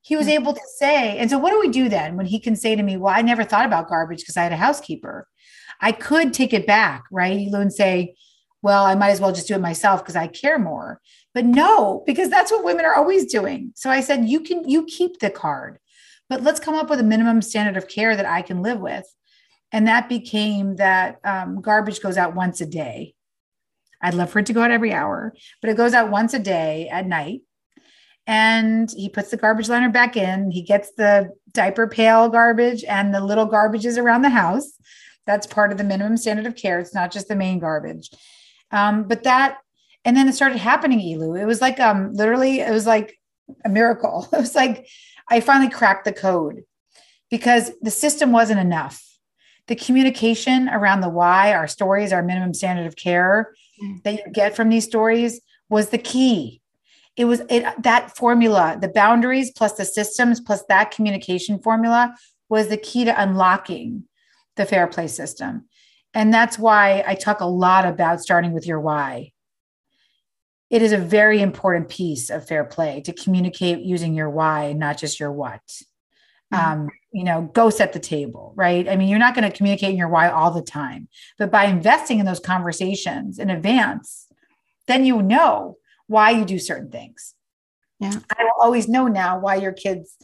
he was mm. able to say, and so what do we do then when he can say to me, Well, I never thought about garbage because I had a housekeeper? I could take it back, right? And say, Well, I might as well just do it myself because I care more. But no, because that's what women are always doing. So I said, You can, you keep the card, but let's come up with a minimum standard of care that I can live with. And that became that um, garbage goes out once a day. I'd love for it to go out every hour, but it goes out once a day at night and he puts the garbage liner back in. He gets the diaper pail garbage and the little garbages around the house. That's part of the minimum standard of care. It's not just the main garbage. Um, but that, and then it started happening, Elu. It was like um literally, it was like a miracle. It was like I finally cracked the code because the system wasn't enough. The communication around the why, our stories, our minimum standard of care mm. that you get from these stories was the key it was it that formula the boundaries plus the systems plus that communication formula was the key to unlocking the fair play system. And that's why i talk a lot about starting with your why. It is a very important piece of fair play to communicate using your why not just your what. Mm-hmm. um, you know go set the table right? I mean you're not going to communicate in your why all the time but by investing in those conversations in advance then you know why you do certain things. Yeah. I will always know now why your kids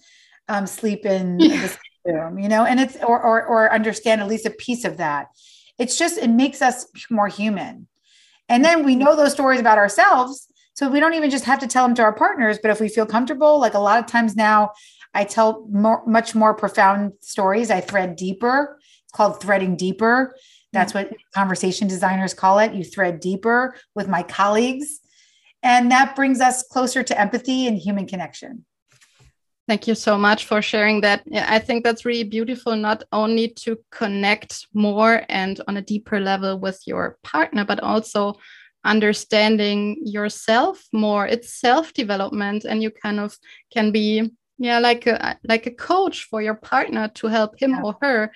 um, sleep in yeah. the room, you know, and it's or, or or understand at least a piece of that. It's just it makes us more human. And then we know those stories about ourselves. So we don't even just have to tell them to our partners, but if we feel comfortable, like a lot of times now, I tell more, much more profound stories. I thread deeper. It's called threading deeper. That's what conversation designers call it. You thread deeper with my colleagues and that brings us closer to empathy and human connection. Thank you so much for sharing that. I think that's really beautiful, not only to connect more and on a deeper level with your partner, but also understanding yourself more. It's self development, and you kind of can be yeah like a like a coach for your partner to help him yeah. or her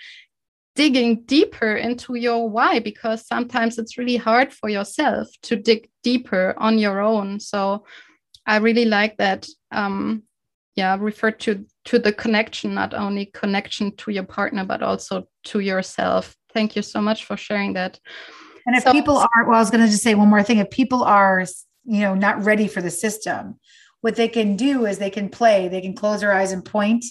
digging deeper into your why because sometimes it's really hard for yourself to dig deeper on your own. So i really like that um yeah refer to to the connection not only connection to your partner but also to yourself. Thank you so much for sharing that. And if so, people are well i was going to just say one more thing. If people are you know not ready for the system what they can do is they can play. They can close their eyes and point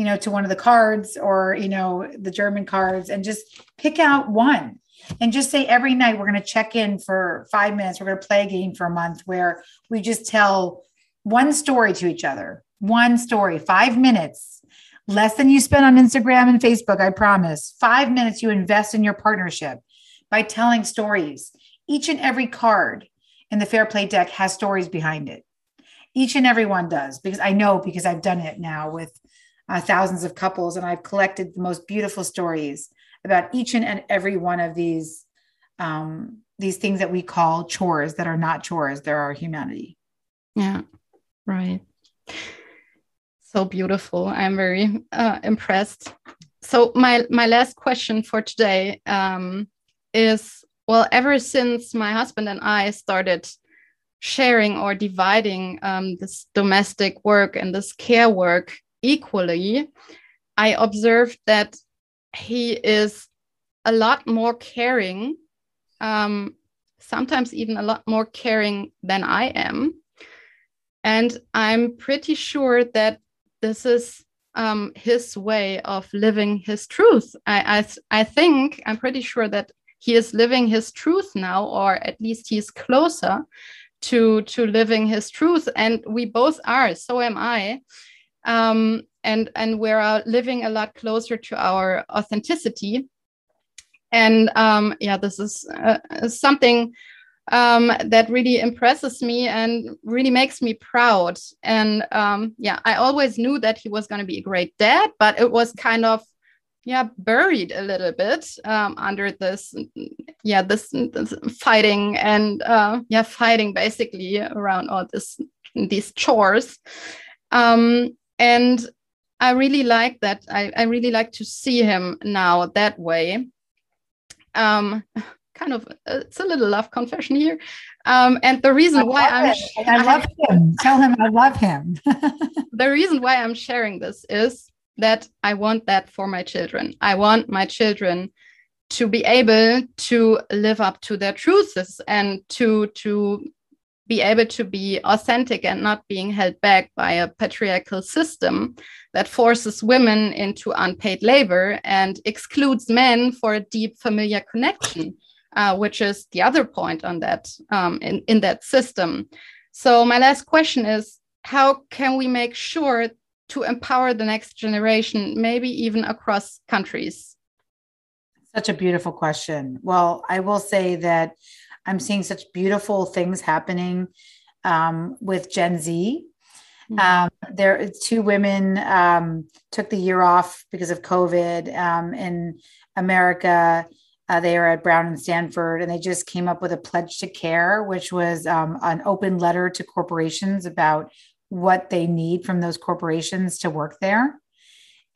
you know, to one of the cards or, you know, the German cards and just pick out one and just say every night we're going to check in for five minutes. We're going to play a game for a month where we just tell one story to each other, one story, five minutes, less than you spend on Instagram and Facebook. I promise. Five minutes you invest in your partnership by telling stories. Each and every card in the Fair Play deck has stories behind it. Each and every one does because I know because I've done it now with uh, thousands of couples, and I've collected the most beautiful stories about each and every one of these um, these things that we call chores that are not chores; they're our humanity. Yeah, right. So beautiful. I'm very uh, impressed. So my my last question for today um, is well, ever since my husband and I started sharing or dividing um, this domestic work and this care work equally, I observed that he is a lot more caring, um, sometimes even a lot more caring than I am. And I'm pretty sure that this is um, his way of living his truth. I, I, I think, I'm pretty sure that he is living his truth now, or at least he's closer to, to living his truth. And we both are, so am I um, and and we're living a lot closer to our authenticity. And um, yeah this is uh, something um, that really impresses me and really makes me proud. And um, yeah i always knew that he was going to be a great dad but it was kind of yeah buried a little bit um, under this yeah this, this fighting and uh, yeah fighting basically around all this these chores. Um, and i really like that. I, I really like to see him now that way. Um, kind of uh, it's a little love confession here. Um, and the reason why i'm i love him. Tell him i love him. The reason why i'm sharing this is that I want that for my children. I want my children to be able to live up to their truths and to to be able to be authentic and not being held back by a patriarchal system that forces women into unpaid labor and excludes men for a deep familiar connection, uh, which is the other point on that um, in, in that system. So my last question is, how can we make sure to empower the next generation, maybe even across countries? Such a beautiful question. Well, I will say that I'm seeing such beautiful things happening um, with Gen Z. Mm-hmm. Um, there, two women um, took the year off because of COVID um, in America. Uh, they are at Brown and Stanford, and they just came up with a pledge to care, which was um, an open letter to corporations about what they need from those corporations to work there.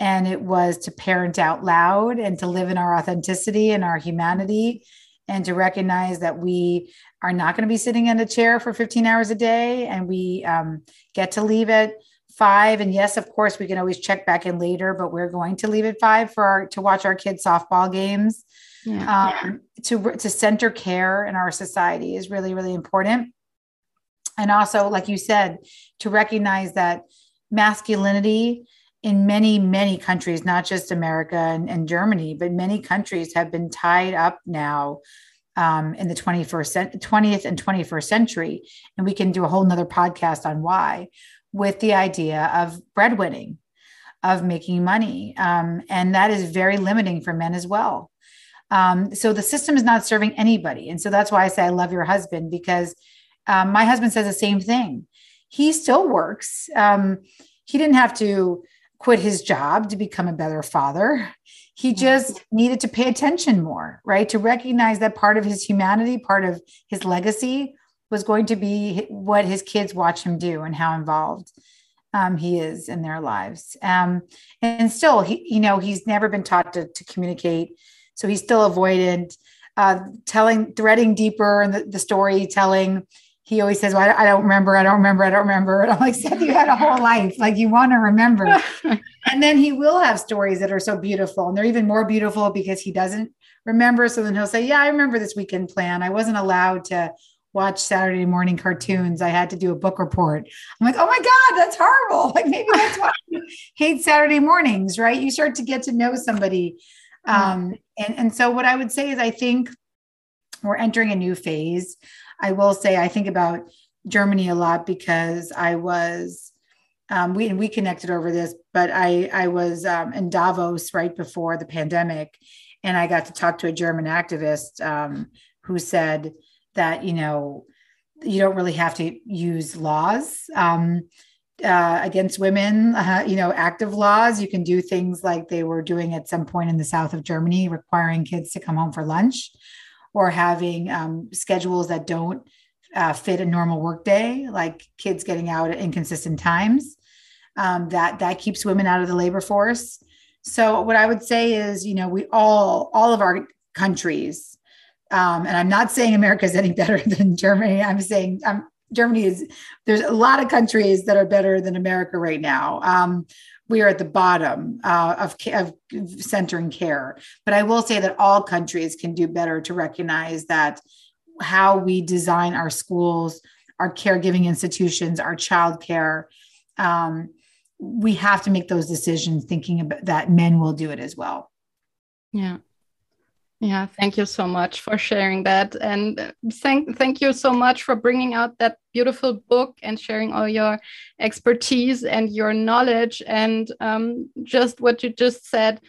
And it was to parent out loud and to live in our authenticity and our humanity and to recognize that we are not going to be sitting in a chair for 15 hours a day and we um, get to leave at five. And yes of course we can always check back in later but we're going to leave at five for our to watch our kids softball games. Yeah. um, to to center care in our society is really really important. And also like you said to recognize that masculinity in many many countries not just america and, and germany but many countries have been tied up now um, in the 21st 20th and 21st century and we can do a whole nother podcast on why with the idea of breadwinning of making money um, and that is very limiting for men as well um, so the system is not serving anybody and so that's why i say i love your husband because um, my husband says the same thing. He still works. Um, he didn't have to quit his job to become a better father. He just needed to pay attention more, right? To recognize that part of his humanity, part of his legacy was going to be what his kids watch him do and how involved um, he is in their lives. Um, and still, he, you know, he's never been taught to, to communicate. So he's still avoidant, uh, telling, threading deeper in the, the storytelling he always says, well, I don't remember, I don't remember, I don't remember. And I'm like, Seth, you had a whole life. Like you want to remember. and then he will have stories that are so beautiful. And they're even more beautiful because he doesn't remember. So then he'll say, Yeah, I remember this weekend plan. I wasn't allowed to watch Saturday morning cartoons. I had to do a book report. I'm like, oh my God, that's horrible. Like maybe that's why you hate Saturday mornings, right? You start to get to know somebody. Um, and, and so what I would say is I think we're entering a new phase. I will say I think about Germany a lot because I was um, we we connected over this, but I I was um, in Davos right before the pandemic, and I got to talk to a German activist um, who said that you know you don't really have to use laws um, uh, against women, uh, you know, active laws. You can do things like they were doing at some point in the south of Germany, requiring kids to come home for lunch or having um, schedules that don't uh, fit a normal workday, like kids getting out at inconsistent times. Um, that that keeps women out of the labor force. So what I would say is, you know, we all all of our countries, um, and I'm not saying America is any better than Germany. I'm saying um, Germany is. There's a lot of countries that are better than America right now. We are at the bottom uh, of, of centering care. But I will say that all countries can do better to recognize that how we design our schools, our caregiving institutions, our childcare, um, we have to make those decisions thinking about that men will do it as well. Yeah. Yeah, thank you so much for sharing that, and thank thank you so much for bringing out that beautiful book and sharing all your expertise and your knowledge and um, just what you just said.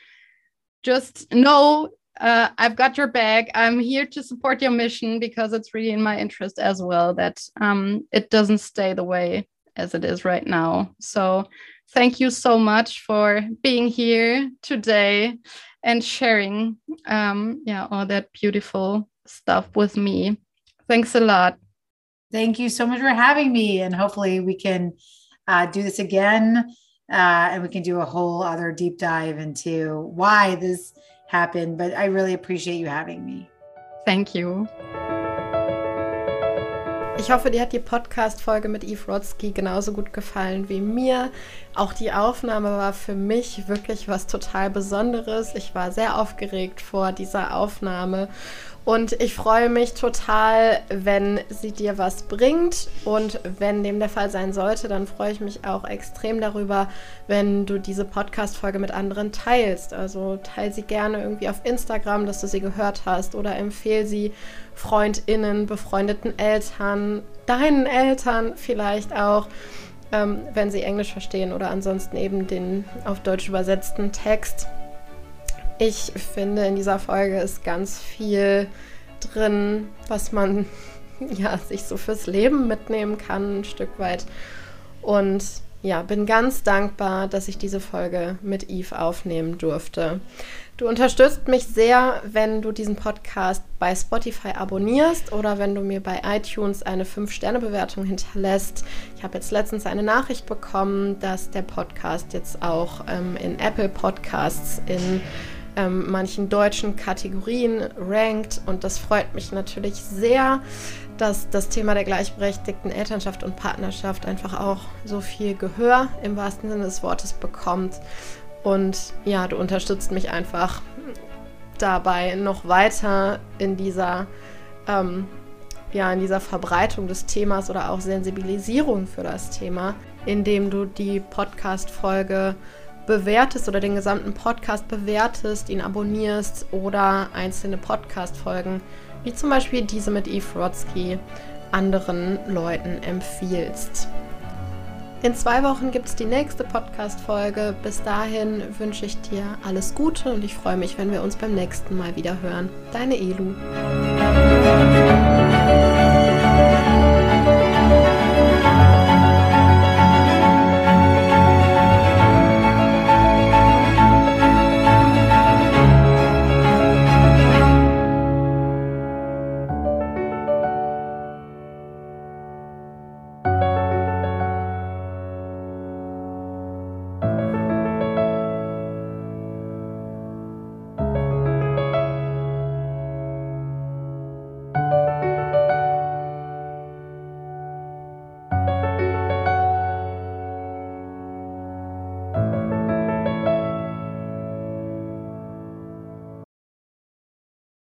Just know uh, I've got your back. I'm here to support your mission because it's really in my interest as well that um, it doesn't stay the way as it is right now. So thank you so much for being here today and sharing um, yeah all that beautiful stuff with me. Thanks a lot. Thank you so much for having me, and hopefully we can uh, do this again, uh, and we can do a whole other deep dive into why this happened. But I really appreciate you having me. Thank you. Ich hoffe, dir hat die Podcast-Folge mit Eve Rodsky genauso gut gefallen wie mir. Auch die Aufnahme war für mich wirklich was total Besonderes. Ich war sehr aufgeregt vor dieser Aufnahme und ich freue mich total, wenn sie dir was bringt. Und wenn dem der Fall sein sollte, dann freue ich mich auch extrem darüber, wenn du diese Podcast-Folge mit anderen teilst. Also teile sie gerne irgendwie auf Instagram, dass du sie gehört hast oder empfehle sie FreundInnen, befreundeten Eltern, deinen Eltern vielleicht auch. Ähm, wenn sie Englisch verstehen oder ansonsten eben den auf Deutsch übersetzten Text. Ich finde, in dieser Folge ist ganz viel drin, was man ja, sich so fürs Leben mitnehmen kann, ein Stück weit. Und ja, bin ganz dankbar, dass ich diese Folge mit Eve aufnehmen durfte. Du unterstützt mich sehr, wenn du diesen Podcast bei Spotify abonnierst oder wenn du mir bei iTunes eine 5-Sterne-Bewertung hinterlässt. Ich habe jetzt letztens eine Nachricht bekommen, dass der Podcast jetzt auch ähm, in Apple Podcasts in ähm, manchen deutschen Kategorien rankt. Und das freut mich natürlich sehr, dass das Thema der gleichberechtigten Elternschaft und Partnerschaft einfach auch so viel Gehör im wahrsten Sinne des Wortes bekommt. Und ja, du unterstützt mich einfach dabei noch weiter in dieser, ähm, ja, in dieser Verbreitung des Themas oder auch Sensibilisierung für das Thema, indem du die Podcast-Folge bewertest oder den gesamten Podcast bewertest, ihn abonnierst oder einzelne Podcast-Folgen, wie zum Beispiel diese mit Eve Rodsky, anderen Leuten empfiehlst. In zwei Wochen gibt es die nächste Podcast-Folge. Bis dahin wünsche ich dir alles Gute und ich freue mich, wenn wir uns beim nächsten Mal wieder hören. Deine Elu.